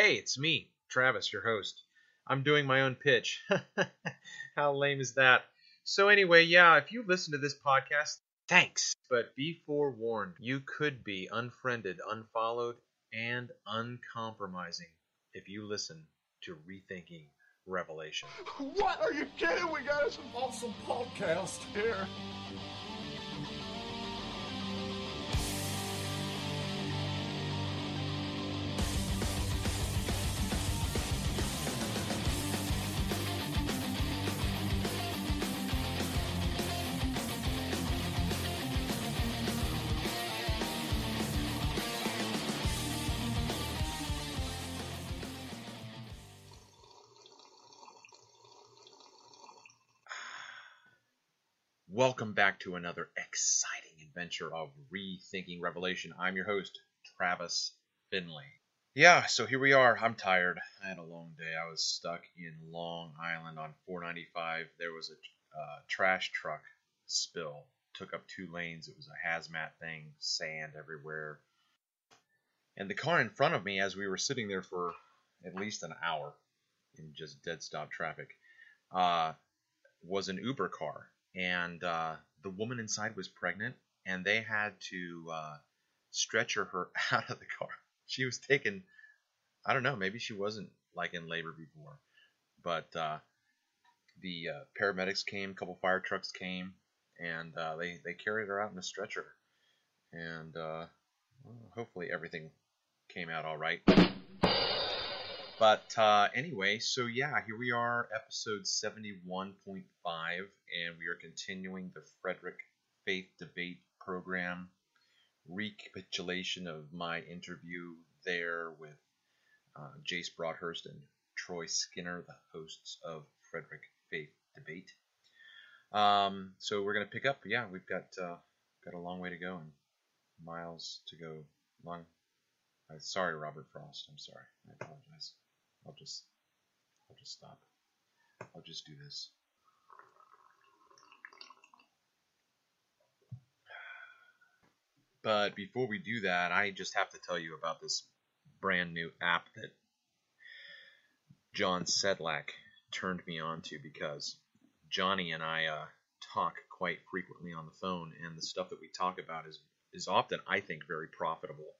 Hey, it's me, Travis, your host. I'm doing my own pitch. How lame is that? So, anyway, yeah, if you listen to this podcast, thanks. But be forewarned, you could be unfriended, unfollowed, and uncompromising if you listen to Rethinking Revelation. What? Are you kidding? We got an awesome podcast here. Welcome back to another exciting adventure of Rethinking Revelation. I'm your host, Travis Finley. Yeah, so here we are. I'm tired. I had a long day. I was stuck in Long Island on 495. There was a uh, trash truck spill. Took up two lanes. It was a hazmat thing, sand everywhere. And the car in front of me, as we were sitting there for at least an hour in just dead stop traffic, uh, was an Uber car and uh, the woman inside was pregnant, and they had to uh, stretcher her out of the car. She was taken, I don't know, maybe she wasn't like in labor before, but uh, the uh, paramedics came, a couple fire trucks came, and uh, they they carried her out in a stretcher, and uh, well, hopefully everything came out all right. But uh, anyway, so yeah, here we are, episode 71.5, and we are continuing the Frederick Faith Debate Program recapitulation of my interview there with uh, Jace Broadhurst and Troy Skinner, the hosts of Frederick Faith Debate. Um, so we're gonna pick up. Yeah, we've got uh, got a long way to go and miles to go. Long. Uh, sorry, Robert Frost. I'm sorry. I apologize. I'll just I'll just stop. I'll just do this. But before we do that, I just have to tell you about this brand new app that John Sedlak turned me on to because Johnny and I uh, talk quite frequently on the phone, and the stuff that we talk about is is often, I think, very profitable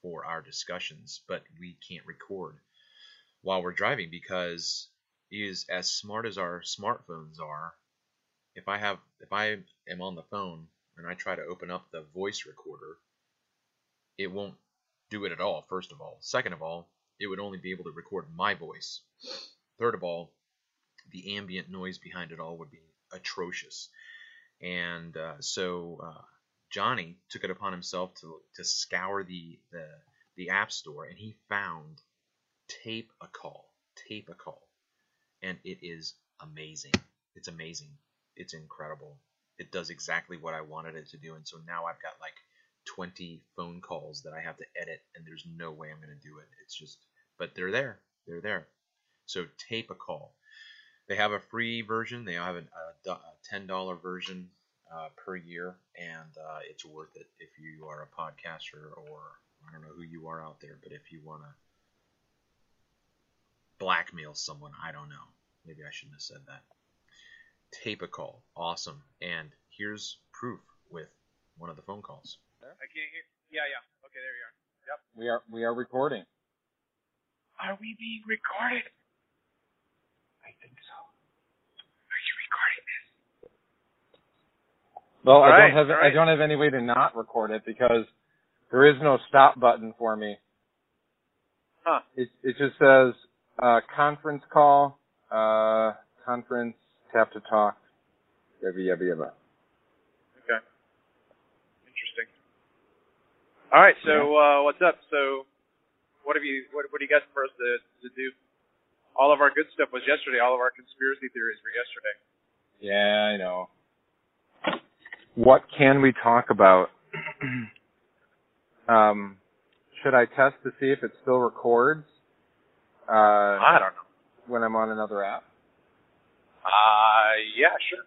for our discussions, but we can't record while we're driving because is as smart as our smartphones are. If I have if I am on the phone and I try to open up the voice recorder, it won't do it at all. First of all, second of all, it would only be able to record my voice. Third of all, the ambient noise behind it all would be atrocious. And uh, so uh, Johnny took it upon himself to to scour the the the app store, and he found tape a call, tape a call, and it is amazing. It's amazing. It's incredible. It does exactly what I wanted it to do, and so now I've got like 20 phone calls that I have to edit, and there's no way I'm going to do it. It's just, but they're there. They're there. So tape a call. They have a free version. They have a, a $10 version uh, per year, and uh, it's worth it if you are a podcaster or I don't know who you are out there, but if you want to blackmail someone. I don't know. Maybe I shouldn't have said that. Tape a call. Awesome. And here's proof with one of the phone calls. I can't hear. Yeah, yeah. Okay, there you are. Yep. We are we are recording. Are we being recorded? I think so. Are you recording this? Well, All I right, don't have all I right. don't have any way to not record it because there is no stop button for me. Huh. It it just says uh, conference call, uh, conference, tap to talk, yabba yabba yabba. Okay. Interesting. All right. So uh, what's up? So what have you? What, what do you got for us to to do? All of our good stuff was yesterday. All of our conspiracy theories were yesterday. Yeah, I know. What can we talk about? um, should I test to see if it still records? Uh, I don't know. when I'm on another app. Uh, yeah, sure.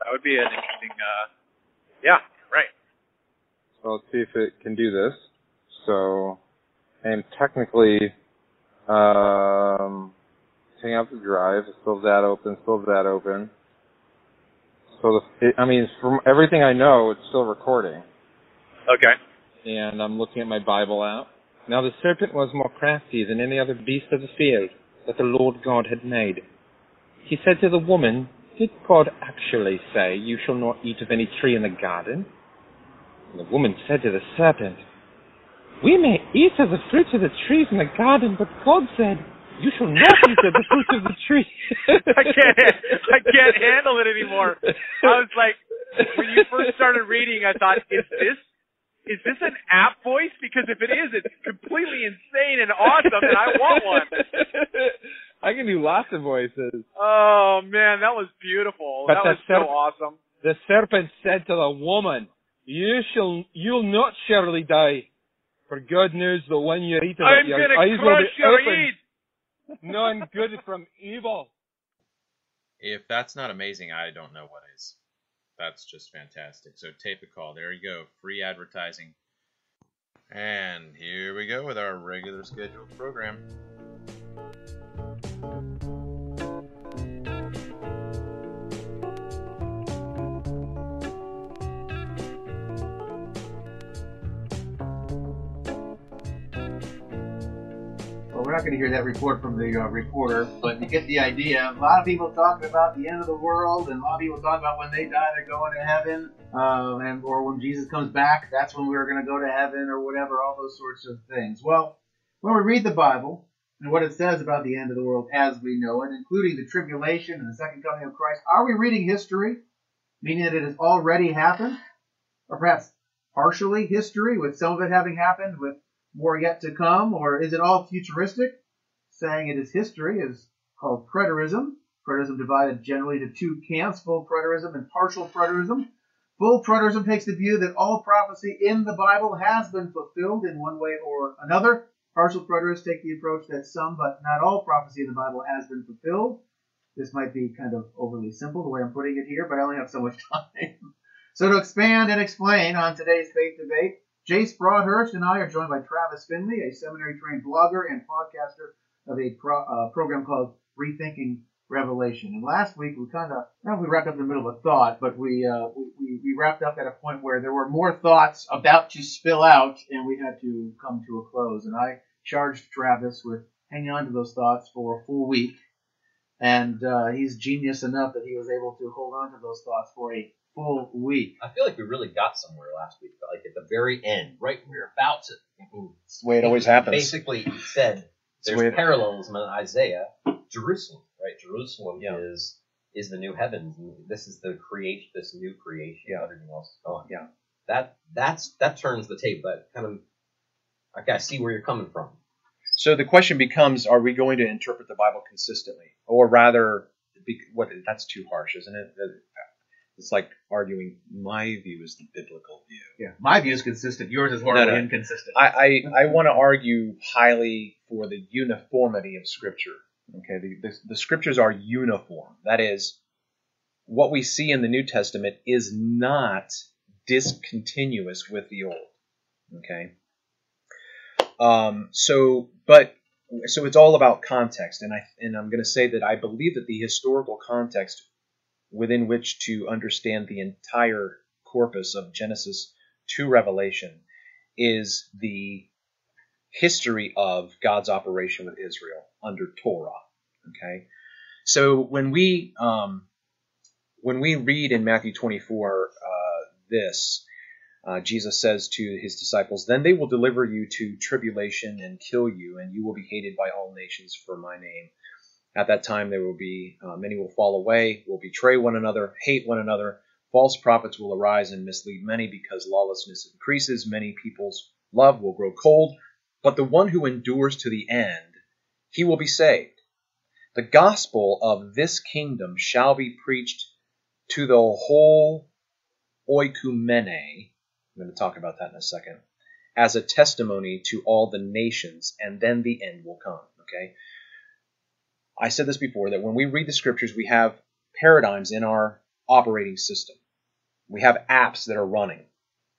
That would be an interesting. Uh, yeah, right. So let's see if it can do this. So I am technically Um, hang out the drive. Still have that open. Still have that open. So the, it, I mean, from everything I know, it's still recording. Okay. And I'm looking at my Bible app. Now the serpent was more crafty than any other beast of the field that the Lord God had made. He said to the woman, Did God actually say, You shall not eat of any tree in the garden? And the woman said to the serpent, We may eat of the fruit of the trees in the garden, but God said, You shall not eat of the fruit of the tree. I can't. I can't handle it anymore. I was like, when you first started reading, I thought, is this is this an app voice? Because if it is, it's completely insane and awesome, and I want one. I can do lots of voices. Oh man, that was beautiful. But that was the so awesome. The serpent said to the woman, You shall, you'll not surely die. For good news that when you eat of I'm it, your gonna eyes will crush be your open, eat. good from evil. If that's not amazing, I don't know what is. That's just fantastic. So tape a call. There you go. Free advertising. And here we go with our regular scheduled program. Not going to hear that report from the uh, reporter, but you get the idea. A lot of people talking about the end of the world, and a lot of people talking about when they die, they're going to heaven, um, and or when Jesus comes back, that's when we're going to go to heaven, or whatever. All those sorts of things. Well, when we read the Bible and what it says about the end of the world as we know it, including the tribulation and the second coming of Christ, are we reading history, meaning that it has already happened, or perhaps partially history, with some of it having happened, with more yet to come, or is it all futuristic? Saying it is history is called preterism. Preterism divided generally into two camps, full preterism and partial preterism. Full preterism takes the view that all prophecy in the Bible has been fulfilled in one way or another. Partial preterists take the approach that some, but not all prophecy in the Bible has been fulfilled. This might be kind of overly simple the way I'm putting it here, but I only have so much time. so to expand and explain on today's faith debate, Jace Broadhurst and I are joined by Travis Finley, a seminary-trained blogger and podcaster of a pro, uh, program called Rethinking Revelation. And last week we kind of, well, we wrapped up in the middle of a thought, but we, uh, we we wrapped up at a point where there were more thoughts about to spill out, and we had to come to a close. And I charged Travis with hanging on to those thoughts for a full week, and uh, he's genius enough that he was able to hold on to those thoughts for a full week. I feel like we really got somewhere last week, but like at the very end, right when we were about to. Mm-hmm. It's the way it always happens. Basically, he said there's parallelism in Isaiah, Jerusalem, right? Jerusalem Yeah. is is the new heavens. and This is the creation, this new creation. Yeah. Everything else is gone. Yeah. That that's that turns the table. That kind of. Okay, I see where you're coming from. So the question becomes: Are we going to interpret the Bible consistently, or rather, what? That's too harsh, isn't it? It's like arguing my view is the biblical view. Yeah, my view is consistent. Yours is horribly No, no. inconsistent. I, I, I want to argue highly for the uniformity of Scripture. Okay, the, the, the Scriptures are uniform. That is, what we see in the New Testament is not discontinuous with the Old. Okay. Um, so, but so it's all about context, and I and I'm going to say that I believe that the historical context within which to understand the entire corpus of Genesis to Revelation is the history of God's operation with Israel under Torah. Okay, so when we um, when we read in Matthew 24 uh, this, uh, Jesus says to his disciples, "Then they will deliver you to tribulation and kill you, and you will be hated by all nations for my name." At that time, there will be uh, many will fall away, will betray one another, hate one another. False prophets will arise and mislead many because lawlessness increases. Many people's love will grow cold, but the one who endures to the end, he will be saved. The gospel of this kingdom shall be preached to the whole oikumene. I'm going to talk about that in a second. As a testimony to all the nations, and then the end will come. Okay. I said this before that when we read the scriptures, we have paradigms in our operating system. We have apps that are running.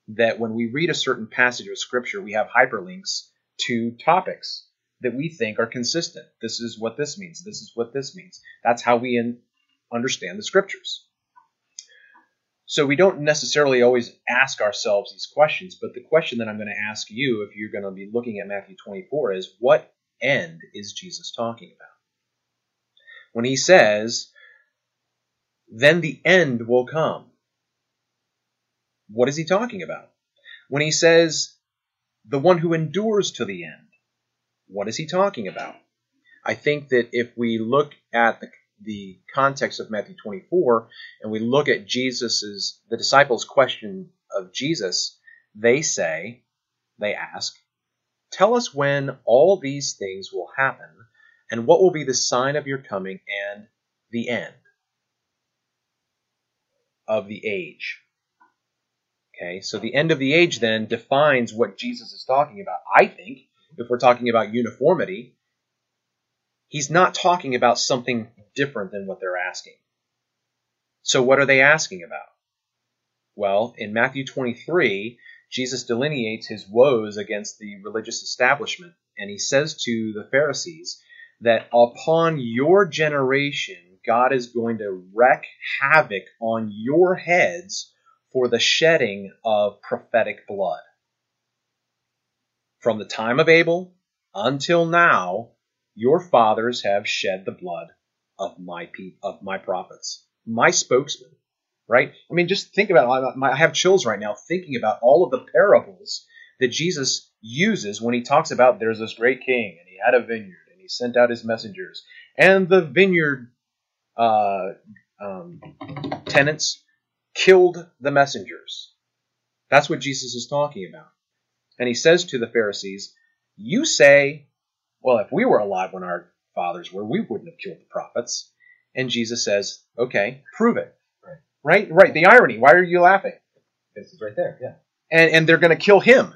That when we read a certain passage of scripture, we have hyperlinks to topics that we think are consistent. This is what this means. This is what this means. That's how we in, understand the scriptures. So we don't necessarily always ask ourselves these questions, but the question that I'm going to ask you if you're going to be looking at Matthew 24 is what end is Jesus talking about? When he says, then the end will come. What is he talking about? When he says, the one who endures to the end, what is he talking about? I think that if we look at the, the context of Matthew 24 and we look at Jesus's, the disciples' question of Jesus, they say, they ask, Tell us when all these things will happen, and what will be the sign of your coming and the end of the age. Okay, so the end of the age then defines what Jesus is talking about. I think if we're talking about uniformity, he's not talking about something different than what they're asking. So what are they asking about? Well, in Matthew 23, Jesus delineates his woes against the religious establishment, and he says to the Pharisees that upon your generation, God is going to wreak havoc on your heads for the shedding of prophetic blood. From the time of Abel until now, your fathers have shed the blood of my pe- of my prophets, my spokesman. Right? I mean, just think about it. I have chills right now thinking about all of the parables that Jesus uses when he talks about there's this great king and he had a vineyard he sent out his messengers and the vineyard uh, um, tenants killed the messengers. That's what Jesus is talking about. And he says to the Pharisees, You say, well, if we were alive when our fathers were, we wouldn't have killed the prophets. And Jesus says, Okay, prove it. Right. Right? Right. The irony. Why are you laughing? This is right there. Yeah. And, and they're going to kill him.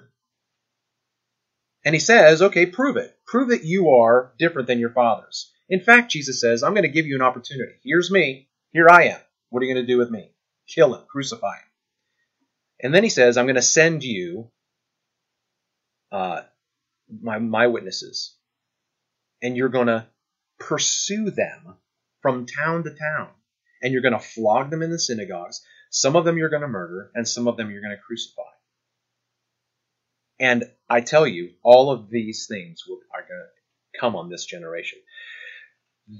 And he says, Okay, prove it. Prove that you are different than your fathers. In fact, Jesus says, I'm going to give you an opportunity. Here's me. Here I am. What are you going to do with me? Kill him. Crucify him. And then he says, I'm going to send you uh, my, my witnesses. And you're going to pursue them from town to town. And you're going to flog them in the synagogues. Some of them you're going to murder, and some of them you're going to crucify. And I tell you, all of these things are going to come on this generation.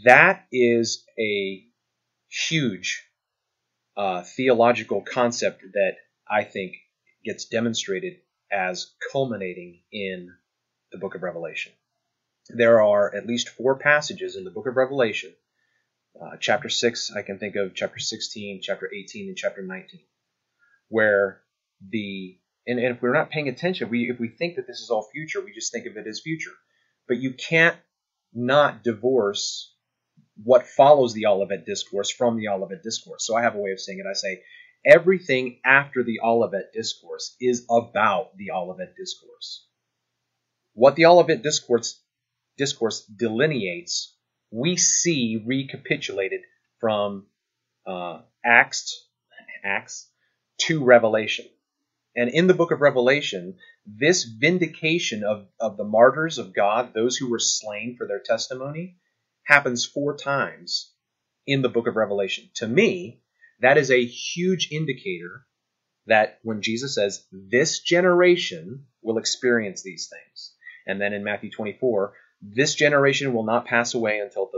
That is a huge uh, theological concept that I think gets demonstrated as culminating in the book of Revelation. There are at least four passages in the book of Revelation. Uh, chapter 6, I can think of chapter 16, chapter 18, and chapter 19, where the and, and if we're not paying attention, we if we think that this is all future, we just think of it as future. But you can't not divorce what follows the Olivet Discourse from the Olivet Discourse. So I have a way of saying it. I say everything after the Olivet Discourse is about the Olivet Discourse. What the Olivet Discourse, discourse delineates, we see recapitulated from uh, Acts, Acts to Revelation. And in the book of Revelation, this vindication of, of the martyrs of God, those who were slain for their testimony, happens four times in the book of Revelation. To me, that is a huge indicator that when Jesus says, this generation will experience these things. And then in Matthew 24, this generation will not pass away until.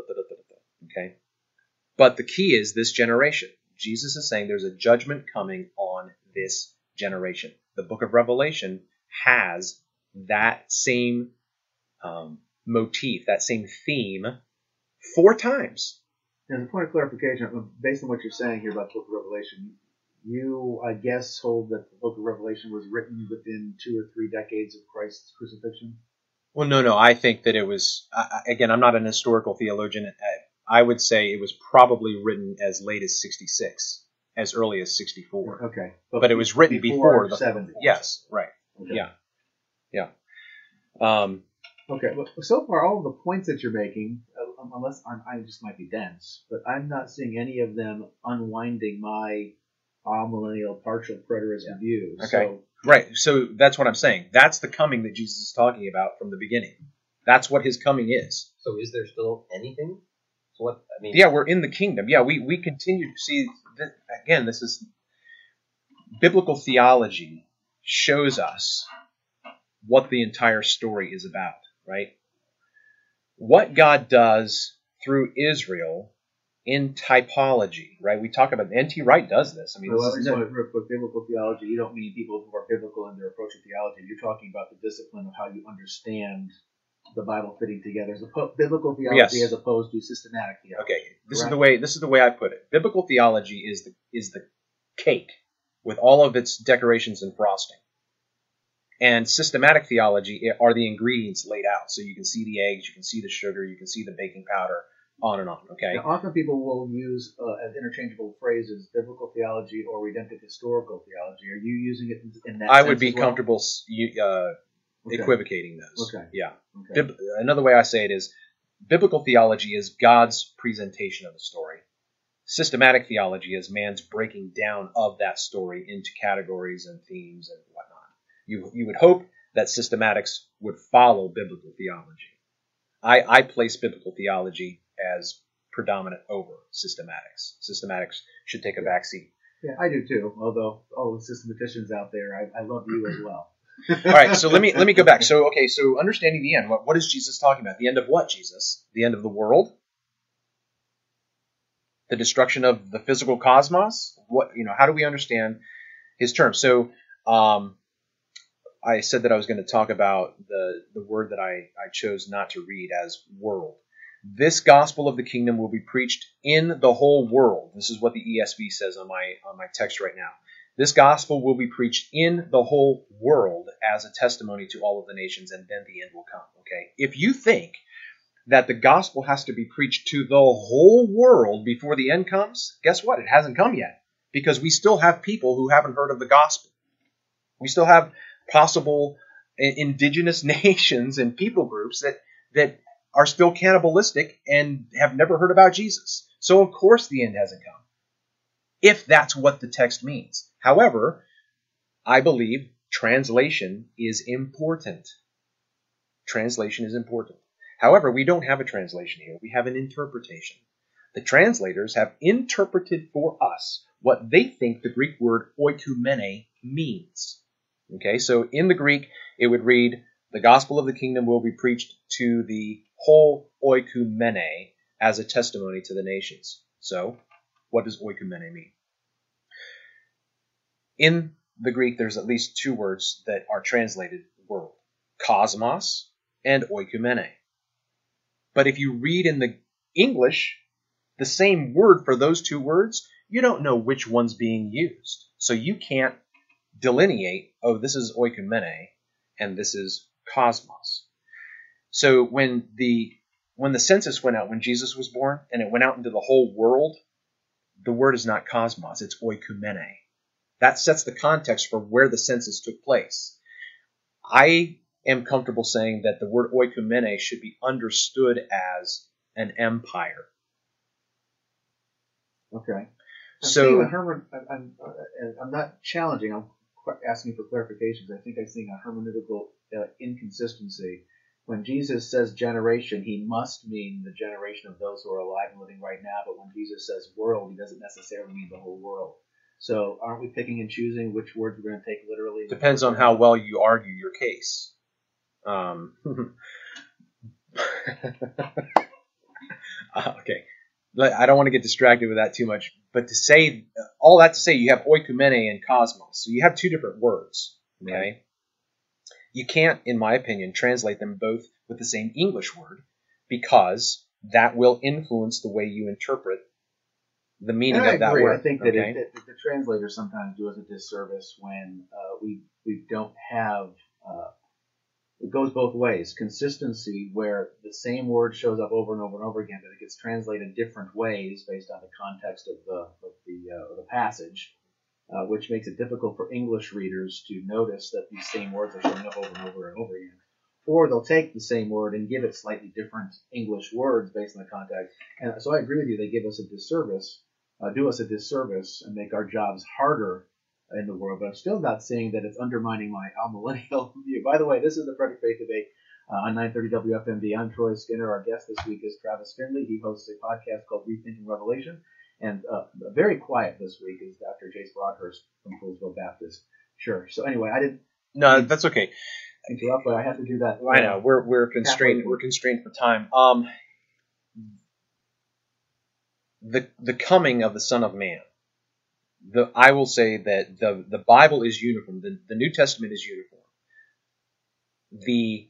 Okay? But the key is this generation. Jesus is saying there's a judgment coming on this generation. The book of Revelation has that same um, motif, that same theme, four times. As a point of clarification, based on what you're saying here about the Book of Revelation, you, I guess, hold that the Book of Revelation was written within two or three decades of Christ's crucifixion. Well, no, no. I think that it was. Uh, again, I'm not an historical theologian. I would say it was probably written as late as 66, as early as 64. Okay, But it was written before, the 70. Yes, right. Okay. Yeah, yeah. Um, Okay, well, so far all of the points that you're making, uh, unless I'm, I just might be dense, but I'm not seeing any of them unwinding my millennial partial preterist view. Okay. So, right. So that's what I'm saying. That's the coming that Jesus is talking about from the beginning. That's what his coming is. So is there still anything? So what? I mean, Yeah, we're in the kingdom. Yeah, we, we continue to see, th- again, this is biblical theology shows us what the entire story is about, right? What God does through Israel in typology, right? We talk about N.T. Wright does this. I mean, Well, this I is just want to put biblical theology. You don't mean people who are biblical in their approach to theology. You're talking about the discipline of how you understand the Bible fitting together as opposed biblical theology Yes. as opposed to systematic theology. Okay, this is the way this is the way I put it. Biblical theology is the is the cake with all of its decorations and frosting. And systematic theology are the ingredients laid out. So you can see the eggs, you can see the sugar, you can see the baking powder, on and on. Okay. Now, often people will use uh, as interchangeable phrases biblical theology or redemptive historical theology. Are you using it in, in that? I would be as well? comfortable uh, Okay. equivocating those. Okay. Yeah. Okay. Bib- another way I say it is biblical theology is God's presentation of the story. Systematic theology is man's breaking down of that story into categories and themes and whatnot. You, you would hope that systematics would follow biblical theology. I, I place biblical theology as predominant over systematics. Systematics should take a backseat. Yeah, I do too. Although all the systematicians out there, I, I love you as well. All right, so let me let me go back. So okay, so understanding the end. What what is Jesus talking about? The end of what, Jesus? The end of the world? The destruction of the physical cosmos? What you know? How do we understand his terms? So um, I said that I was going to talk about the the word that I I chose not to read as world. This gospel of the kingdom will be preached in the whole world. This is what the ESV says on my on my text right now. This gospel will be preached in the whole world as a testimony to all of the nations, and then the end will come. Okay? If you think that the gospel has to be preached to the whole world before the end comes, guess what? It hasn't come yet. Because we still have people who haven't heard of the gospel. We still have possible uh, indigenous nations and people groups that, that are still cannibalistic and have never heard about Jesus. So, of course, the end hasn't come if that's what the text means. However, I believe translation is important. Translation is important. However, we don't have a translation here. We have an interpretation. The translators have interpreted for us what they think the Greek word oikumene means. Okay, so in the Greek, it would read, The gospel of the kingdom will be preached to the whole oikumene as a testimony to the nations. So, what does oikumene mean? In the Greek, there's at least two words that are translated world cosmos and oikumene. But if you read in the English the same word for those two words, you don't know which one's being used. So you can't delineate, oh, this is oikumene and this is cosmos. So when the when the census went out when Jesus was born and it went out into the whole world, the word is not cosmos, it's oikumene. That sets the context for where the census took place. I am comfortable saying that the word oikumene should be understood as an empire. Okay. I'm So- a hermen- I'm, I'm, uh, I'm not challenging. I'm asking for clarifications. I think I'm seeing a hermeneutical uh, inconsistency. When Jesus says generation, he must mean the generation of those who are alive and living right now. But when Jesus says world, he doesn't necessarily mean the whole world. So aren't we picking and choosing which words we're going to take literally? Depends on how well you argue your case. Um, uh, okay, I don't want to get distracted with that too much. But to say all that to say, you have oikumene and cosmos, so you have two different words. Okay, you can't, in my opinion, translate them both with the same English word because that will influence the way you interpret the meaning And I of that agree. word. I think that, okay? it, that the translators sometimes do us a disservice when uh, we we don't have. Uh, it goes both ways. Consistency, where the same word shows up over and over and over again, but it gets translated different ways based on the context of the of the uh, of the passage, uh, which makes it difficult for English readers to notice that these same words are showing up over and over and over again. Or they'll take the same word and give it slightly different English words based on the context. And so I agree with you. They give us a disservice uh, do us a disservice and make our jobs harder in the world. But I'm still not saying that it's undermining my millennial view. By the way, this is the Frederick Faith debate. Uh, on 930 WFMD, I'm Troy Skinner. Our guest this week is Travis Finley. He hosts a podcast called Rethinking Revelation. And uh, very quiet this week is Dr. Jace Broadhurst from Poolesville Baptist Church. So anyway, I didn't No, that's okay. interrupt, but I have to do that. I know we're we're constrained. We're constrained for time. Um, the the coming of the Son of Man. The I will say that the the Bible is uniform. The the New Testament is uniform. The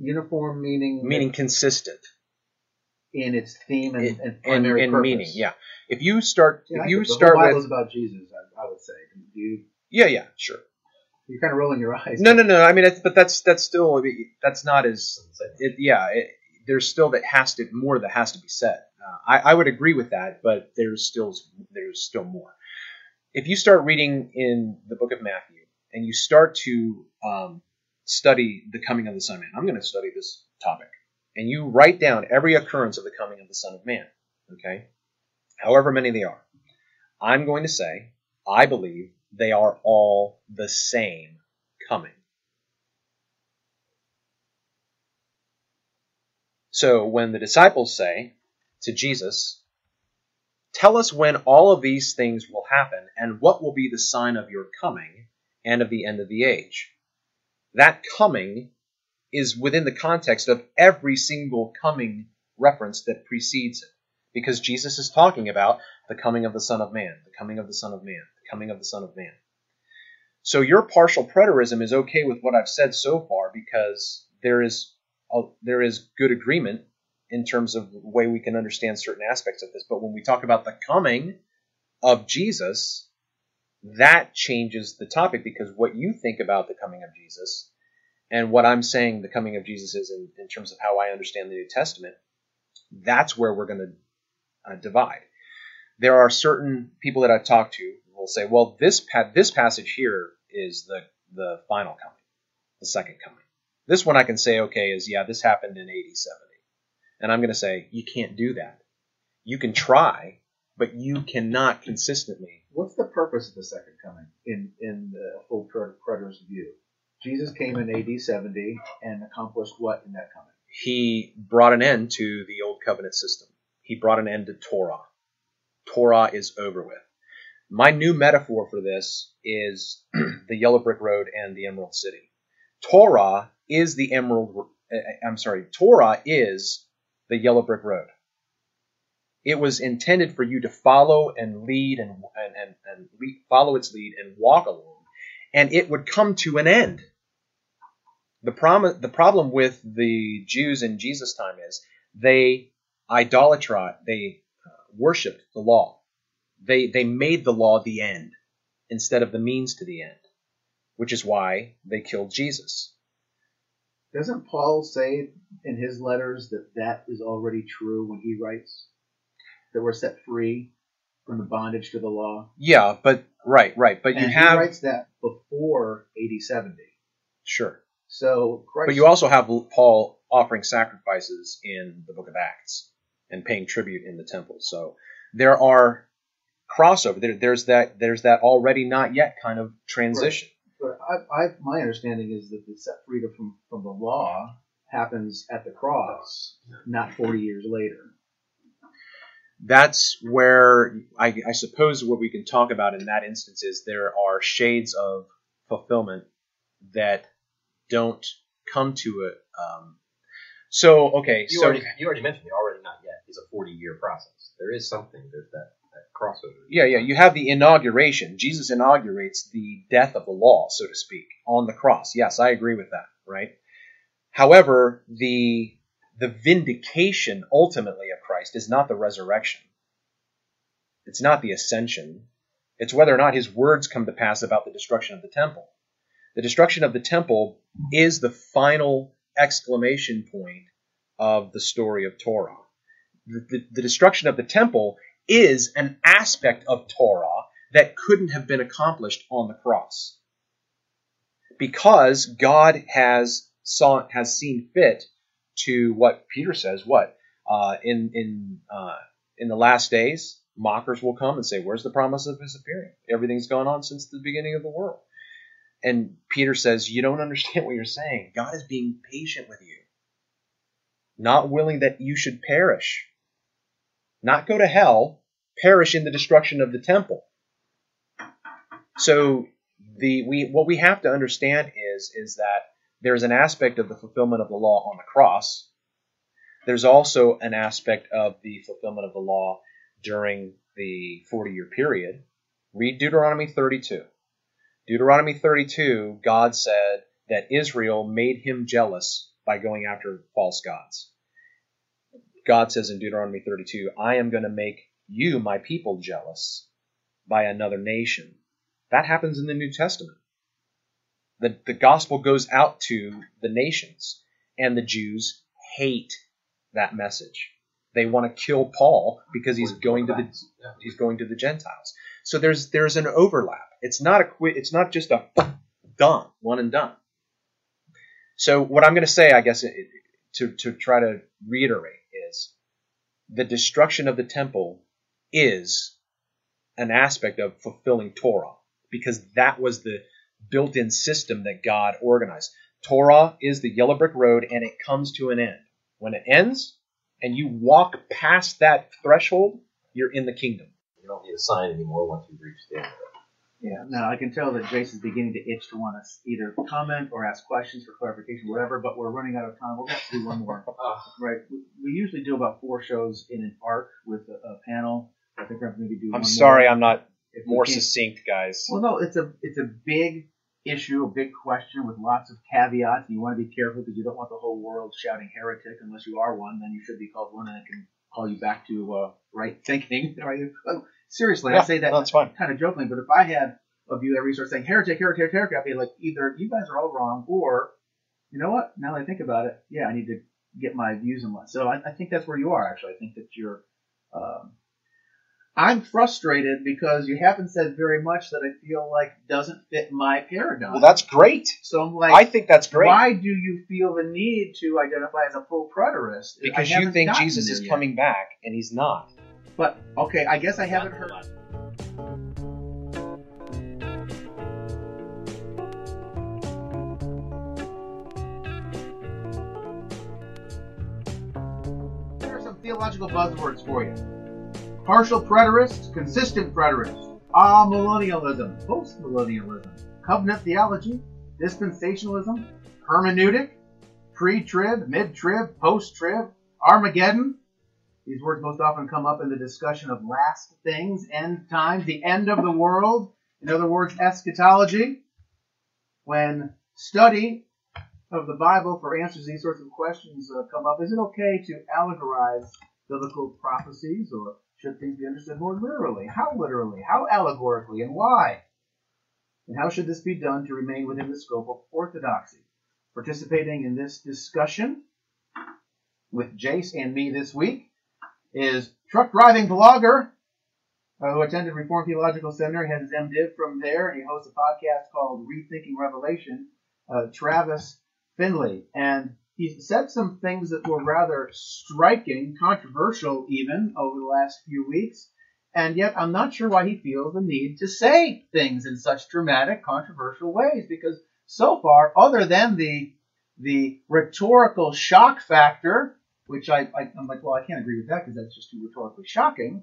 Uniform meaning meaning consistent in its theme and, and primary in purpose. meaning. Yeah. If you start Yeah, if you the start Bible's with about Jesus, I, I would say. You yeah yeah sure you're kind of rolling your eyes. no no no I mean it's, but that's that's still that's not as Doesn't say much. it, yeah, it, there's still that has to more that has to be said. Uh, I, I would agree with that, but there's still there's still more. If you start reading in the book of Matthew and you start to um, study the coming of the Son of Man, I'm going to study this topic, and you write down every occurrence of the coming of the Son of Man. Okay, however many they are, I'm going to say I believe they are all the same coming. So when the disciples say to Jesus, Tell us when all of these things will happen, and what will be the sign of your coming and of the end of the age. That coming is within the context of every single coming reference that precedes it. Because Jesus is talking about the coming of the Son of Man, the coming of the Son of Man, the coming of the Son of Man. So your partial preterism is okay with what I've said so far because there is a, there is good agreement in terms of the way we can understand certain aspects of this. But when we talk about the coming of Jesus, that changes the topic because what you think about the coming of Jesus and what I'm saying the coming of Jesus is in, in terms of how I understand the New Testament, that's where we're going to uh, divide. There are certain people that I've talked to who will say, well, this pa- this passage here is the the final coming, the second coming. This one I can say, okay, is yeah, this happened in AD 70. And I'm going to say, you can't do that. You can try, but you cannot consistently. What's the purpose of the second coming in in the full pre- preterist view? Jesus came in AD 70 and accomplished what in that coming? He brought an end to the old covenant system. He brought an end to Torah. Torah is over with. My new metaphor for this is the yellow brick road and the emerald city. Torah is the emerald. uh, I'm sorry. Torah is the yellow brick road. It was intended for you to follow and lead and and and, and lead, follow its lead and walk along, and it would come to an end. The problem the problem with the Jews in Jesus' time is they idolatrate, they uh, worshipped the law. They they made the law the end instead of the means to the end, which is why they killed Jesus. Doesn't Paul say in his letters that that is already true when he writes that we're set free from the bondage to the law? Yeah, but right, right, but you and have he writes that before AD 70. sure. So Christ, But you also have Paul offering sacrifices in the book of Acts and paying tribute in the temple. So there are crossover. There, there's that there's that already not yet kind of transition. But I, I, my understanding is that the set freedom from, from the law happens at the cross, not 40 years later. That's where I, I suppose what we can talk about in that instance is there are shades of fulfillment that don't come to it. Um, so okay, You so already you already mentioned the already not yet is a 40 year process. There is something. There's that that crossover. Yeah, yeah. You have the inauguration. Jesus inaugurates the death of the law, so to speak, on the cross. Yes, I agree with that, right? However, the the vindication ultimately of Christ is not the resurrection. It's not the ascension. It's whether or not his words come to pass about the destruction of the temple. The destruction of the temple is the final exclamation point of the story of Torah. The, the, the destruction of the temple is an aspect of Torah that couldn't have been accomplished on the cross. Because God has saw has seen fit to what Peter says, what? Uh, in in uh, in the last days, mockers will come and say, Where's the promise of his appearing? Everything's gone on since the beginning of the world. And Peter says, You don't understand what you're saying. God is being patient with you, not willing that you should perish, not go to hell, perish in the destruction of the temple. So the we what we have to understand is is that there's an aspect of the fulfillment of the law on the cross. There's also an aspect of the fulfillment of the law during the 40 year period. Read Deuteronomy 32. Deuteronomy 32, God said that Israel made him jealous by going after false gods. God says in Deuteronomy 32, I am going to make you, my people, jealous by another nation. That happens in the New Testament. The, the gospel goes out to the nations, and the Jews hate that message. They want to kill Paul because he's going to the he's going to the Gentiles. So there's there's an overlap. It's not a. It's not just a done one and done. So what I'm going to say, I guess, to to try to reiterate is the destruction of the temple is an aspect of fulfilling Torah because that was the built-in system that God organized. Torah is the yellow brick road and it comes to an end. When it ends and you walk past that threshold, you're in the kingdom. You don't need a sign anymore once you've reached the end of it. Yeah, now I can tell that Jace is beginning to itch to want to either comment or ask questions for clarification, whatever, but we're running out of time. We'll have to do one more. Ah. right. We, we usually do about four shows in an arc with a, a panel. I think we're going to maybe do I'm one sorry, more. I'm not If we more succinct, guys. Well, no, it's a it's a big issue, a big question with lots of caveats, and you want to be careful because you don't want the whole world shouting heretic unless you are one. Then you should be called one, and it can call you back to uh, right thinking. Right? Oh, Seriously, Yeah, I say that no, fine. kind of jokingly, but if I had a view every start saying heretic, heretic, heretic, I'd be like, either you guys are all wrong, or you know what? Now that I think about it, yeah, I need to get my views in line. So I, I think that's where you are actually. I think that you're. Um, I'm frustrated because you haven't said very much that I feel like doesn't fit my paradigm. Well, that's great. so I'm like, I think that's great why do you feel the need to identify as a full preterist? Because you think Jesus is yet. coming back and he's not. But okay, I guess I haven't heard. Here are some theological buzzwords for you. Partial preterist, consistent preterist, amillennialism, postmillennialism, covenant theology, dispensationalism, hermeneutic, pre-trib, mid-trib, post-trib, Armageddon. These words most often come up in the discussion of last things, end times, the end of the world. In other words, eschatology. When study of the Bible for answers to these sorts of questions uh, come up, is it okay to allegorize biblical prophecies, or should things be understood more literally? How literally? How allegorically? And why? And how should this be done to remain within the scope of orthodoxy? Participating in this discussion with Jace and me this week is truck driving blogger uh, who attended Reformed Theological Seminary, has his MDiv from there, and he hosts a podcast called Rethinking Revelation, uh, Travis Finley. And he said some things that were rather striking, controversial even, over the last few weeks. And yet, I'm not sure why he feels the need to say things in such dramatic, controversial ways, because so far, other than the the rhetorical shock factor, which I, I I'm like, well, I can't agree with that because that's just too rhetorically shocking.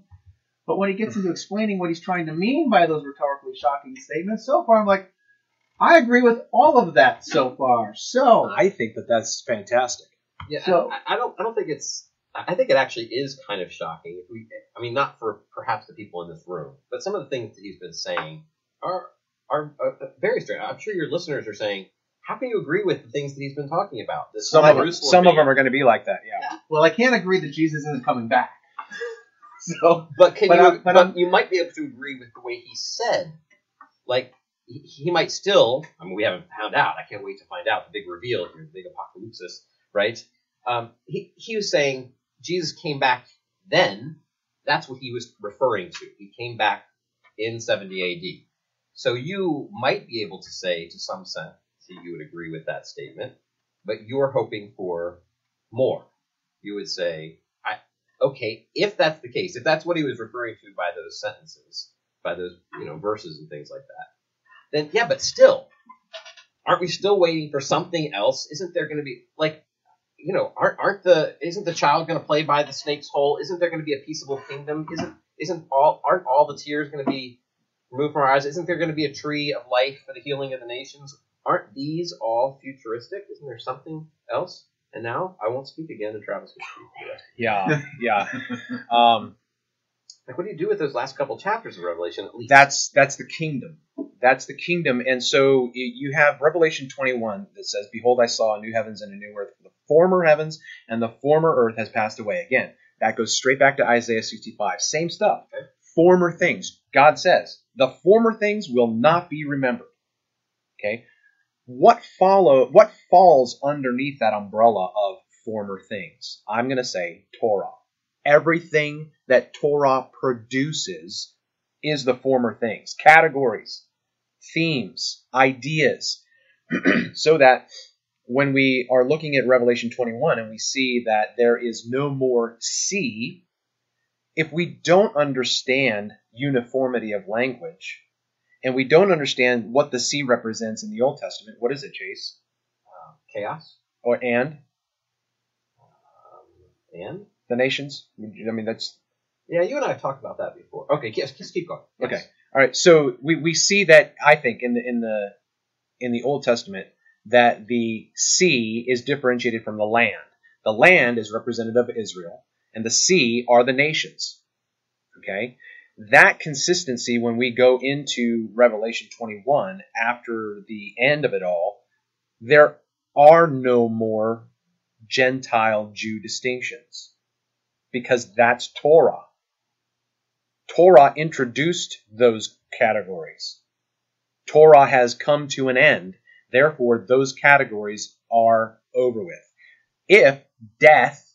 But when he gets into explaining what he's trying to mean by those rhetorically shocking statements, so far I'm like, I agree with all of that so far. So I think that that's fantastic. Yeah, So- I, I don't. I don't think it's. I I think it actually is kind of shocking. If we, I mean, not for perhaps the people in this room, but some of the things that he's been saying are are uh, very strange. I'm sure your listeners are saying, "How can you agree with the things that he's been talking about?" This Some of, Jerusalem some of them are going to be like that. Yeah. well, I can't agree that Jesus isn't coming back. so But can But you? I'm- but but I'm- you might be able to agree with the way he said. Like he, might still. I mean, we haven't found out. I can't wait to find out the big reveal here, the big apocalypse, right? Um, he he was saying Jesus came back then. That's what he was referring to. He came back in 70 A.D. So you might be able to say, to some sense, that you would agree with that statement, but you're hoping for more. You would say, I, okay, if that's the case, if that's what he was referring to by those sentences, by those you know verses and things like that, then yeah, but still, aren't we still waiting for something else? Isn't there going to be like, you know, aren't aren't the isn't the child going to play by the snake's hole? Isn't there going to be a peaceable kingdom? Isn't isn't all aren't all the tears going to be removed from our eyes? Isn't there going to be a tree of life for the healing of the nations? Aren't these all futuristic? Isn't there something else? And now I won't speak again, to Travis will speak. for the rest. Yeah, yeah. Um, Like, what do you do with those last couple chapters of Revelation? At least that's that's the kingdom. That's the kingdom. And so you have Revelation 21 that says, "Behold, I saw a new heavens and a new earth. The former heavens and the former earth has passed away." Again, that goes straight back to Isaiah 65. Same stuff. Okay. Former things. God says, "The former things will not be remembered." Okay? What follow what falls underneath that umbrella of former things? I'm going to say Torah. Everything that Torah produces is the former things, categories, themes, ideas, so that when we are looking at Revelation 21 and we see that there is no more sea, if we don't understand uniformity of language and we don't understand what the sea represents in the Old Testament, what is it, Chase? uh, chaos. Or and? Um, and the nations? I mean, that's yeah, you and I have talked about that before. Okay, yes, just keep going. Yes. Okay. All right. So we, we see that I think in the in the in the Old Testament that the sea is differentiated from the land. The land is representative of Israel, and the sea are the nations. Okay. That consistency when we go into Revelation 21 after the end of it all, there are no more Gentile Jew distinctions because that's Torah. Torah introduced those categories. Torah has come to an end. Therefore, those categories are over with. If death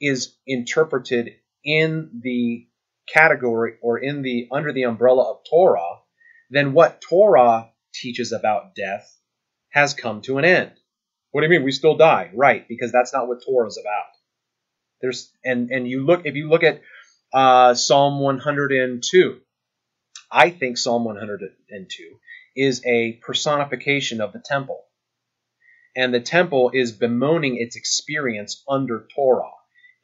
is interpreted in the category or in the under the umbrella of Torah, then what Torah teaches about death has come to an end. What do you mean? We still die, right? Because that's not what Torah is about. There's and and you look if you look at uh, Psalm 102. I think Psalm 102 is a personification of the temple. And the temple is bemoaning its experience under Torah.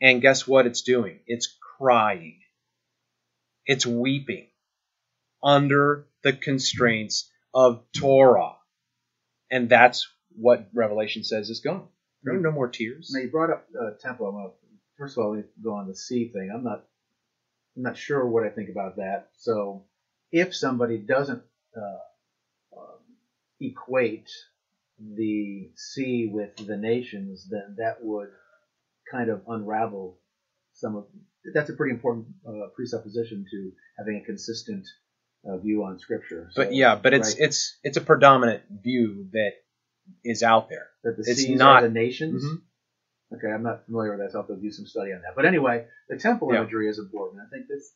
And guess what it's doing? It's crying. It's weeping under the constraints of Torah. And that's what Revelation says is gone. There are no more tears. Now you brought up uh, temple. I'm gonna, first of all, we go on the sea thing. I'm not, I'm not sure what I think about that. So, if somebody doesn't uh, um, equate the sea with the nations, then that would kind of unravel some of. That's a pretty important uh, presupposition to having a consistent uh, view on Scripture. So, But yeah, but it's right, it's it's a predominant view that is out there. that the it's seas not- are the nations. Mhm. Okay, I'm not familiar with that, so I'll have to do some study on that. But anyway, the temple Yeah. imagery is important. I think this,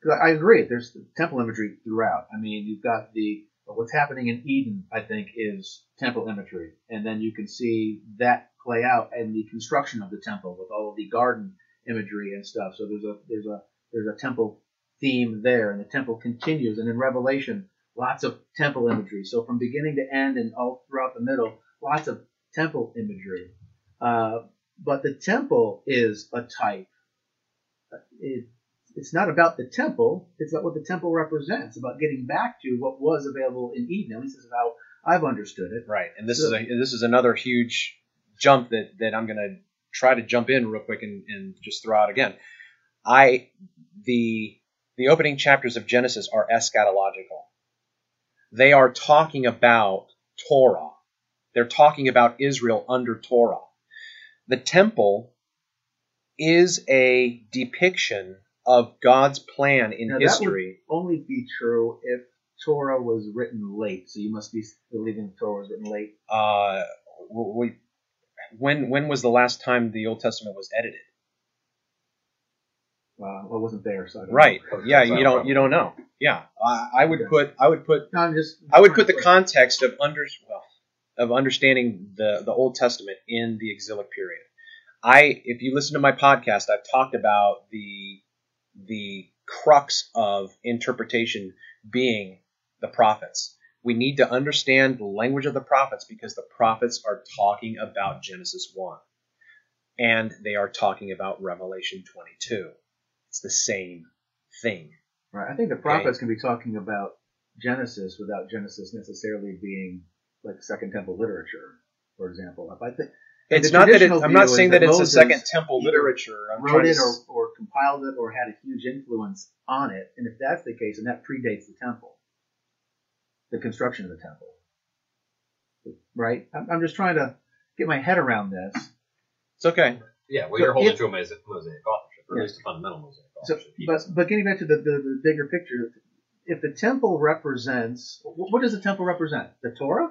because I agree, there's temple imagery throughout. I mean, you've got the what's happening in Eden. I think is temple imagery, and then you can see that play out in the construction of the temple with all of the garden imagery and stuff. So there's a there's a there's a temple theme there, and the temple continues. And in Revelation, lots of temple imagery. So from beginning to end and all throughout the middle, lots of temple imagery. Uh, but the temple is a type. It, it's not about the temple. It's about what the temple represents. About getting back to what was available in Eden. At least this is how I've understood it. Right, and this So- is a this is another huge jump that that I'm gonna try to jump in real quick and, and just throw out again. I the the opening chapters of Genesis are eschatological. They are talking about Torah. They're talking about Israel under Torah. The temple is a depiction of God's plan in Now, that history. would only be true if Torah was written late. So you must be believing Torah was written late. uh, we, when when was the last time the Old Testament was edited? Uh, well, I wasn't there, so I don't Right. know. Yeah, you don't you don't know. Yeah, I, I would put I would put No, just. I would put the context of under well of understanding the the Old Testament in the exilic period. I if you listen to my podcast, I've talked about the the crux of interpretation being the prophets. We need to understand the language of the prophets because the prophets are talking about Genesis 1 and they are talking about Revelation 22. It's the same thing. Right. I think the prophets can be talking about Genesis without Genesis necessarily being like Second Temple literature, for example. If I think it's not that it, I'm not saying that that it's a second temple literature. I'm wrote trying to it or, or compiled it or had a huge influence on it, and if that's the case, and that predates the temple, the construction of the temple. Right? I'm, I'm just trying to get my head around this. It's okay. Yeah, well, So you're holding if- to a mosaic, mosaic authorship, or Yeah. at least a fundamental mosaic So, authorship. but but getting back to the, the, the bigger picture, if the temple represents, what does the temple represent? The Torah?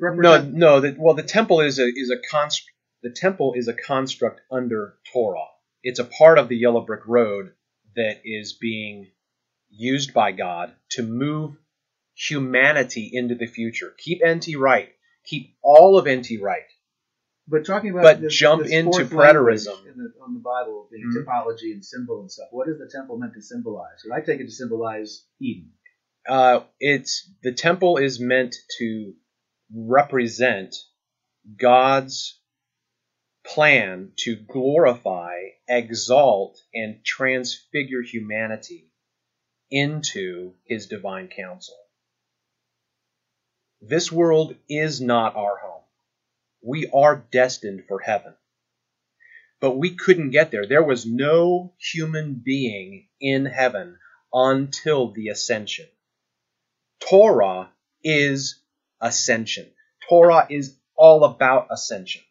No, no. The, well, the temple is a is a const, The temple is a construct under Torah. It's a part of the yellow brick road that is being used by God to move humanity into the future. Keep NT Wright. Keep all of NT Wright. But talking about But this, jump this into preterism. in the, on the Bible, being Mhm. typology and symbol and stuff. What is the temple meant to symbolize? I take it to symbolize Eden. uh, it's the temple is meant to represent God's plan to glorify, exalt, and transfigure humanity into his divine council. This world is not our home. We are destined for heaven. But we couldn't get there. There was no human being in heaven until the ascension. Torah is ascension. Torah is all about ascension.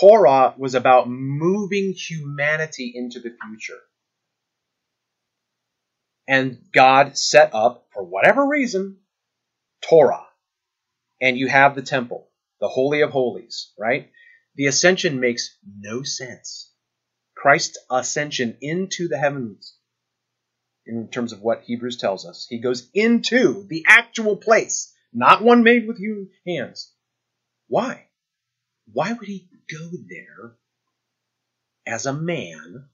Torah was about moving humanity into the future. And God set up, for whatever reason, Torah. And you have the temple, the Holy of Holies, right? The ascension makes no sense. Christ's ascension into the heavens in terms of what Hebrews tells us. He goes into the actual place, not one made with human hands. Why? Why would he go there as a man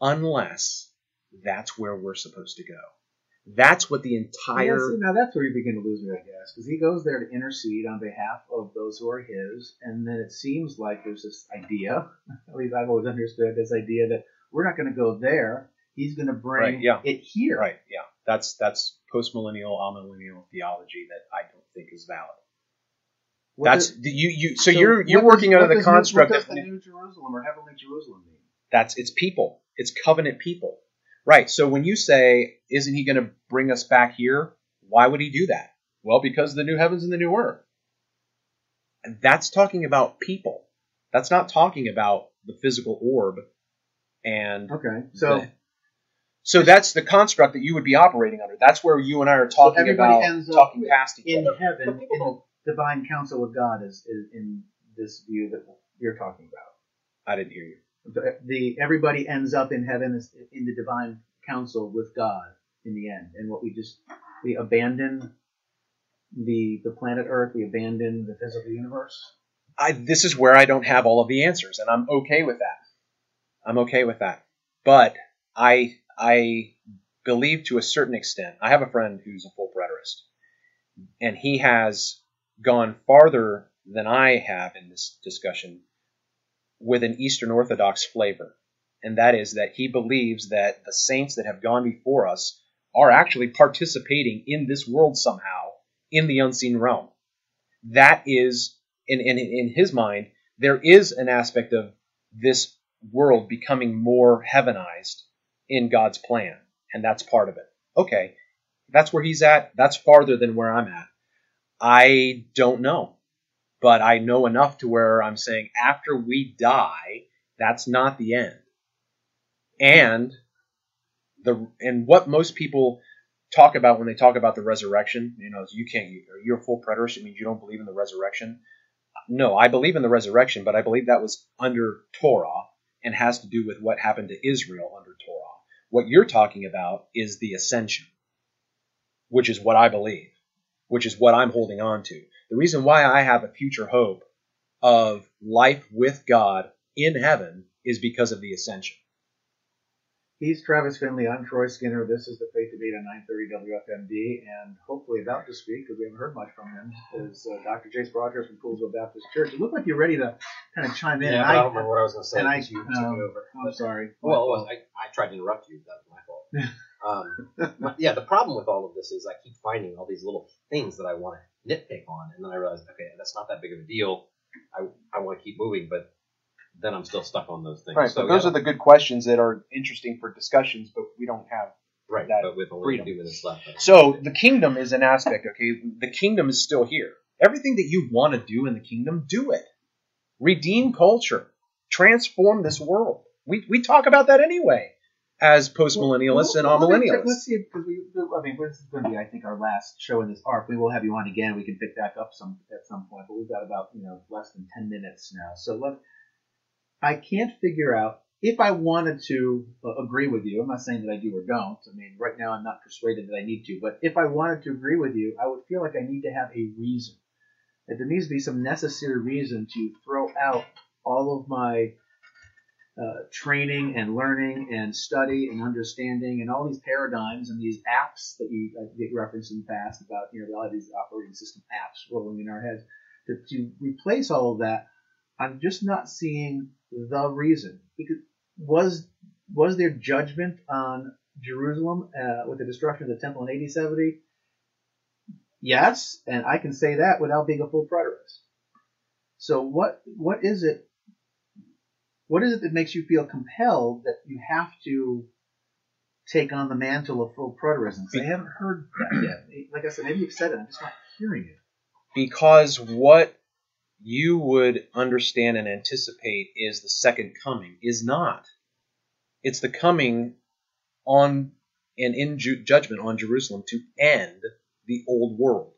unless that's where we're supposed to go? That's what the Yeah, entire. see, now that's where you begin to lose me, I guess, because he goes there to intercede on behalf of those who are his, and then it seems like there's this idea, at least I've always understood this idea that we're not going to go there. He's going to bring Right, yeah. it here. Right, yeah. That's that's postmillennial, amillennial theology that I don't think is valid. What that's does- you you so, so you're you're does- working under the new- construct What does that the New Jerusalem or Heavenly Jerusalem mean? That's it's people. It's covenant people. Right. So when you say, isn't he going to bring us back here? Why would he do that? Well, because the new heavens and the new earth. And that's talking about people. That's not talking about the physical orb. And Okay, so the- so that's the construct that you would be operating under. That's where you and I are talking everybody about ends up talking past each in other. heaven, in don't- divine council with God is, is in this view that you're talking about. I didn't hear you. the, the everybody ends up in heaven is in the divine council with God in the end. And what we just we abandon the the planet Earth, we abandon the physical universe. I, this is where I don't have all of the answers, and I'm okay with that. I'm okay with that. But I I believe to a certain extent. I have a friend who's a full preterist, and he has gone farther than I have in this discussion with an Eastern Orthodox flavor, and that is that he believes that the saints that have gone before us are actually participating in this world somehow in the unseen realm. That is in, in, in his mind, there is an aspect of this world becoming more heavenized in God's plan, and that's part of it. Okay, that's where he's at. That's farther than where I'm at. I don't know, but I know enough to where I'm saying after we die, that's not the end. And the and what most people talk about when they talk about the resurrection, you know, you can't you're a full preterist. It means you don't believe in the resurrection. No, I believe in the resurrection, but I believe that was under Torah and has to do with what happened to Israel under Torah. What you're talking about is the ascension, which is what I believe, which is what I'm holding on to. The reason why I have a future hope of life with God in heaven is because of the ascension. He's Travis Finley. I'm Troy Skinner. This is the Faith Debate on 930 WFMD, and hopefully about to speak because we haven't heard much from him is uh, Dr. Jace Rogers from Poolesville Baptist Church. It look like you're ready to kind of chime in. Yeah, but I, don't remember what I was going to say and I- you took um, it over. I'm sorry. Well, was, I, I tried to interrupt you. That was my fault. um, yeah, the problem with all of this is I keep finding all these little things that I want to nitpick on, and then I realize, okay, that's not that big of a deal. I, I want to keep moving, but then I'm still stuck on those things. Right, so but those yeah, are the good questions that are interesting for discussions, but we don't have. right. that But with only freedom. two minutes left, I- So the kingdom is an aspect, okay? The kingdom is still here. Everything that you want to do in the kingdom, do it. Redeem culture. Transform this world. We, we talk about that anyway as postmillennialists and Well, all let me millennials. Let's see, because we, I mean, this is going to be, I think, our last show in this arc. We will have you on again. We can pick back up some at some point, but we've got about you know less than ten minutes now. So let, I can't figure out if I wanted to uh, agree with you. I'm not saying that I do or don't. I mean, right now I'm not persuaded that I need to, but if I wanted to agree with you, I would feel like I need to have a reason. That there needs to be some necessary reason to throw out all of my uh, training and learning and study and understanding and all these paradigms and these apps that you uh, get referenced in the past about you know all of these operating system apps rolling in our heads to, to replace all of that i'm just not seeing the reason because was was there judgment on jerusalem uh, with the destruction of the temple in 8070 yes and i can say that without being a full preterist so what what is it what is it that makes you feel compelled that you have to take on the mantle of full preterism? 'Cause I haven't heard that yet. Like I said, maybe you've said it. I'm just not hearing it. because what you would understand and anticipate is the second coming is not. It's the coming on and in ju- judgment on Jerusalem to end the old world.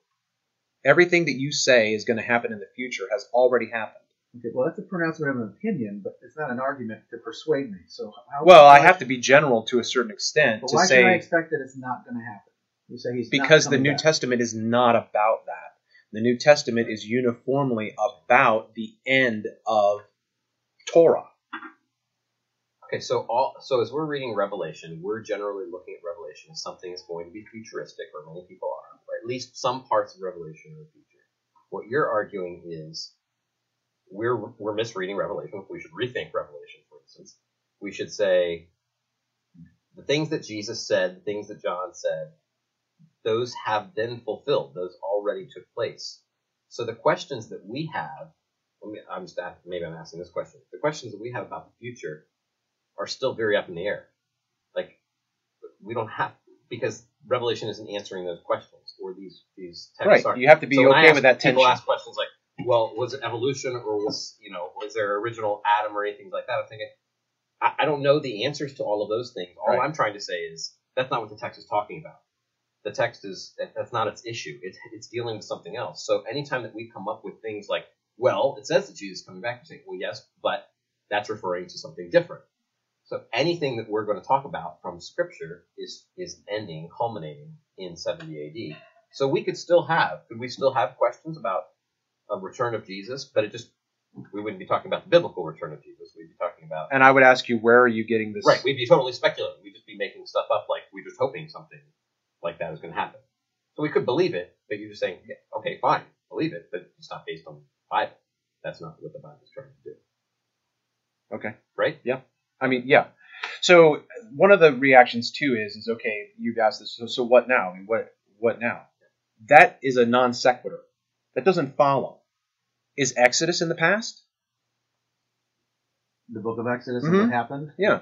Everything that you say is going to happen in the future has already happened. Okay, well, that's a pronouncement of an opinion, but it's not an argument to persuade me. So, how, Well, I have to be general to a certain extent But to why should I expect that it's not going to happen? You say he's not because the New back. Testament is not about that. The New Testament is uniformly about the end of Torah. Okay, so all so as we're reading Revelation, we're generally looking at Revelation as something that's going to be futuristic, or many people are, or at least some parts of Revelation are future. What you're arguing is we're we're misreading Revelation. We should rethink Revelation, for instance. We should say the things that Jesus said, the things that John said, those have been fulfilled. Those already took place. So the questions that we have, let me- I'm just asking, maybe I'm asking this question. The questions that we have about the future are still very up in the air. Like we don't have because Revelation isn't answering those questions or these these texts Right. are. You have to be So okay ask- with that tension. People ask questions like, "Well, was it evolution or was you know was there original Adam or anything like that?" I'm thinking, I, I don't know the answers to all of those things. All Right. I'm trying to say is that's not what the text is talking about. The text is that's not its issue. It's it's dealing with something else. So anytime that we come up with things like, "Well, it says that Jesus is coming back," you say, "Well, yes, but that's referring to something different." So anything that we're going to talk about from Scripture is is ending, culminating in 70 AD. So we could still have, could we still have questions about a return of Jesus? But it just we wouldn't be talking about the biblical return of Jesus. We'd be talking about And I would ask you, where are you getting this? right. We'd be totally speculating. We'd just be making stuff up, like we're just hoping something like that is going to happen. So we could believe it, but you're just saying, yeah, okay, fine, believe it, but it's not based on the Bible. That's not what the Bible is trying to do, Okay. right? Yeah. I mean, yeah. So one of the reactions too is, is okay, you've asked this. So, so what now? I mean, what, what now? That is a non sequitur. That doesn't follow. Is Exodus in the past? the book of Exodus Mhm. and what happened. Yeah.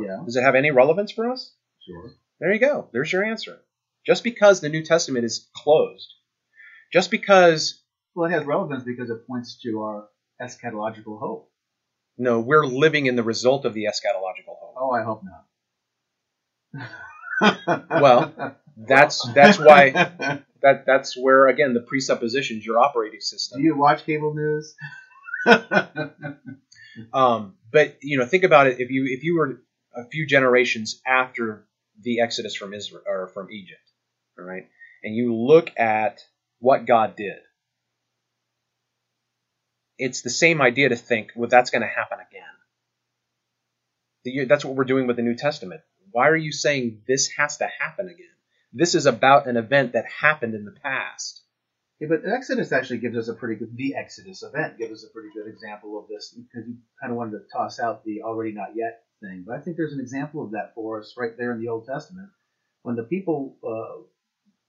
Yeah, Does it have any relevance for us? sure. There you go. There's your answer. Just because the New Testament is closed, just because Well, it has relevance because it points to our eschatological hope. no, we're living in the result of the eschatological hope. Oh, I hope not. Well, That's that's why that that's where again the presuppositions your operating system. Do you watch cable news? Um, but you know, think about it. If you if you were a few generations after the Exodus from Israel or from Egypt, all right, and you look at what God did, it's the same idea to think, well, that's going to happen again. That's what we're doing with the New Testament. Why are you saying this has to happen again? This is about an event that happened in the past. Yeah, but Exodus actually gives us a pretty good, the Exodus event gives us a pretty good example of this because you kind of wanted to toss out the already not yet thing. But I think there's an example of that for us right there in the Old Testament. When the people, uh,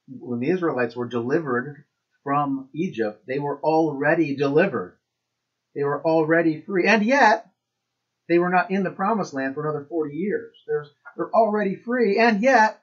when the Israelites were delivered from Egypt, they were already delivered. They were already free. And yet, they were not in the promised land for another 40 years. There's, they're already free. And yet,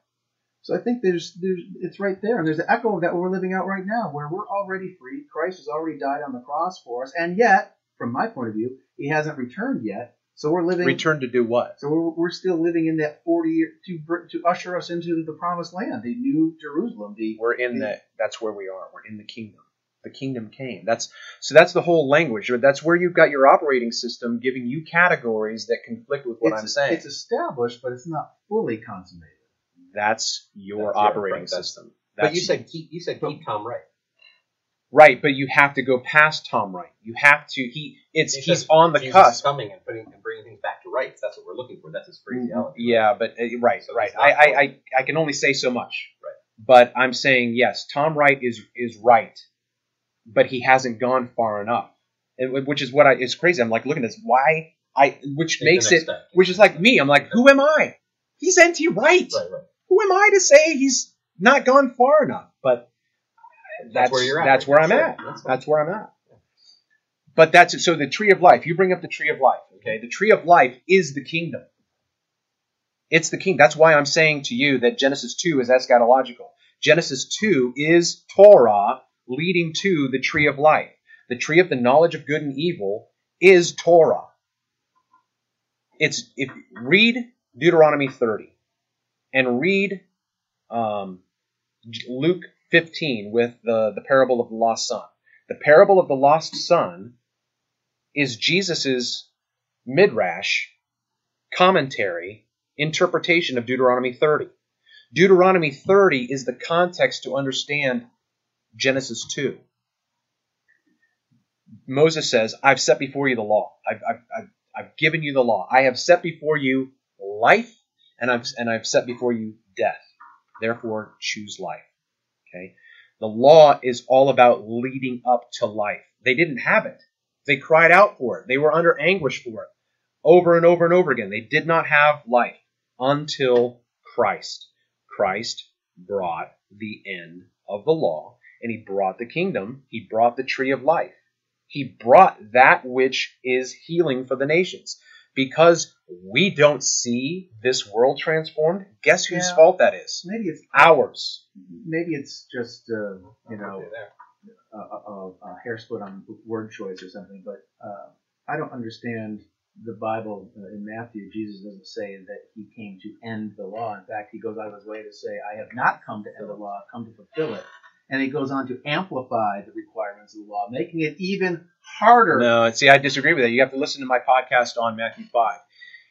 so I think there's, there's, it's right there. And there's an echo of that we're living out right now, where we're already free. Christ has already died on the cross for us. And yet, from my point of view, he hasn't returned yet. So we're living. Return to do what? So we're, we're still living in that 40 year to to usher us into the promised land, the new Jerusalem. The We're in the. That's where we are. We're in the kingdom. The kingdom came. That's so. That's the whole language. That's where you've got your operating system giving you categories that conflict with what it's, I'm saying. It's established, but it's not fully consummated. That's your That's your- operating that's- system. But you said keep you said keep Tom Wright. Right, but you have to go past Tom Wright. You have to. He. It's He he's on the Jesus cusp. coming and putting and bringing things back to rights. That's what we're looking for. That's his phraseology. Yeah, but uh, right, So right. I, I, I, I can only say so much. Right. But I'm saying yes, Tom Wright is is right, but he hasn't gone far enough, And- which is what I. It's crazy. I'm like looking at this. Why I, which Take makes it, step. which is like me. I'm like, who am I? He's NT Wright. Right, right. Who am I to say he's not gone far enough? But that's where you're at. That's where I'm Sure, at. that's. That's where I'm at. But that's it. So the tree of life. You bring up the tree of life. Okay, the tree of life is the kingdom. It's the king. That's why I'm saying to you that Genesis 2 is eschatological. Genesis 2 is Torah leading to the tree of life. The tree of the knowledge of good and evil is Torah. It's if read Deuteronomy 30 and read um, Luke 15 with the, the parable of the lost son. The parable of the lost son is Jesus's midrash commentary interpretation of Deuteronomy 30. Deuteronomy 30 is the context to understand Genesis 2. Moses says, I've set before you the law. I've, I've, I've, I've given you the law. I have set before you life, and I've, and I've set before you death. Therefore, choose life. Okay? The law is all about leading up to life. They didn't have it. They cried out for it. They were under anguish for it over and over and over again. They did not have life until Christ. Christ brought the end of the law and he brought the kingdom. He brought the tree of life. He brought that which is healing for the nations. Because we don't see this world transformed, guess whose Yeah. fault that is? Maybe it's Ours. maybe it's just uh, you know a, a, a hair split on word choice or something, but uh, I don't understand the Bible uh, in Matthew. Jesus doesn't say that he came to end the law. In fact, he goes out of his way to say, "I have not come to end the law; I've come to fulfill it." And he goes on to amplify the requirements of the law, making it even harder. No, see, I disagree with that. You have to listen to my podcast on Matthew 5.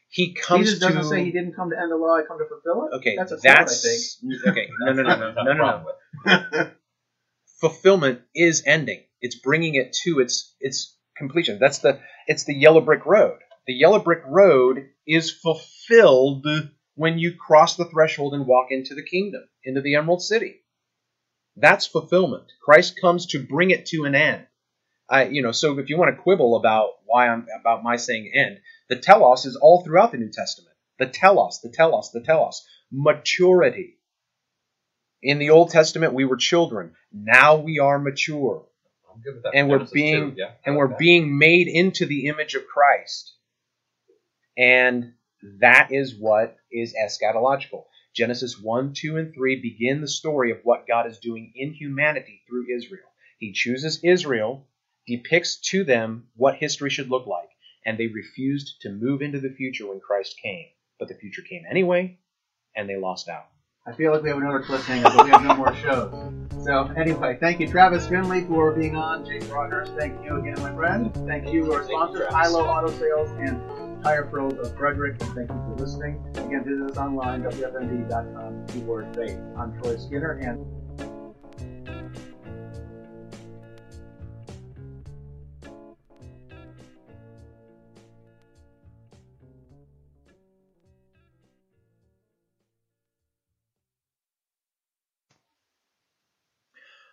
He comes Jesus doesn't to. say he didn't come to end the law; I come to fulfill it. Okay, that's a that's. thought, Okay, no, no, no, no, no, no, no. Problem fulfillment is ending. It's bringing it to its its completion. That's the it's the yellow brick road. The yellow brick road is fulfilled when you cross the threshold and walk into the kingdom, into the Emerald City. That's fulfillment. Christ comes to bring it to an end. I, you know, so if you want to quibble about why I'm about my saying end, the telos is all throughout the New Testament. The telos, the telos, the telos. Maturity. In the Old Testament, we were children. Now we are mature, I'm good with that. And we're being- yeah, and we're that. being made into the image of Christ. And that is what is eschatological. Genesis 1, 2, and 3 begin the story of what God is doing in humanity through Israel. He chooses Israel, depicts to them what history should look like, and they refused to move into the future when Christ came. But the future came anyway, and they lost out. I feel like we have another cliffhanger, but we have no more shows. So anyway, thank you, Travis Finley, for being on. Jake Rogers, thank you again, my friend. Thank you, our sponsor, you, sponsors, Hilo Auto Sales and Tire Pros of Frederick. And thank you for listening. Again, visit us online, wfmd.com, keyword faith. I'm Troy Skinner, and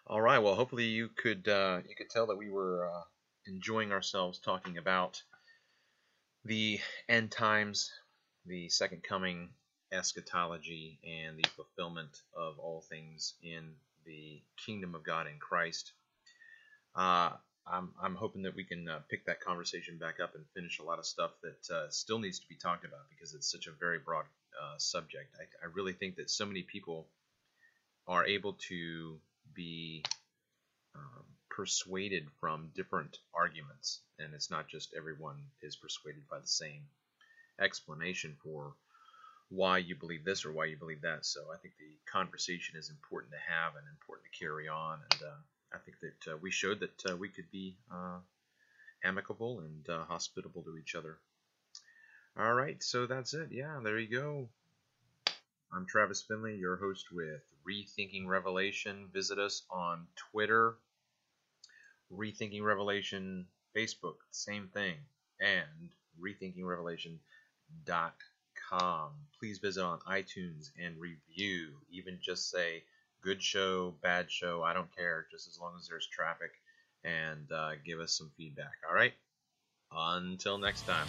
All right. Well, hopefully you could uh, you could tell that we were uh, enjoying ourselves talking about the end times, the second coming, eschatology, and the fulfillment of all things in the kingdom of God in Christ. Uh, I'm, I'm hoping that we can uh, pick that conversation back up and finish a lot of stuff that uh, still needs to be talked about because it's such a very broad uh, subject. I, I really think that so many people are able to be um, persuaded from different arguments, and it's not just everyone is persuaded by the same explanation for why you believe this or why you believe that. So I think the conversation is important to have and important to carry on, and uh, I think that uh, we showed that uh, we could be uh, amicable and uh, hospitable to each other. All right, so that's it. Yeah, there you go. I'm Travis Finley, your host with Rethinking Revelation. Visit us on Twitter, Rethinking Revelation, Facebook, same thing, and rethinkingrevelation.com. Please visit on iTunes and review. Even just say good show, bad show, I don't care, just as long as there's traffic, and uh, give us some feedback. All right? Until next time.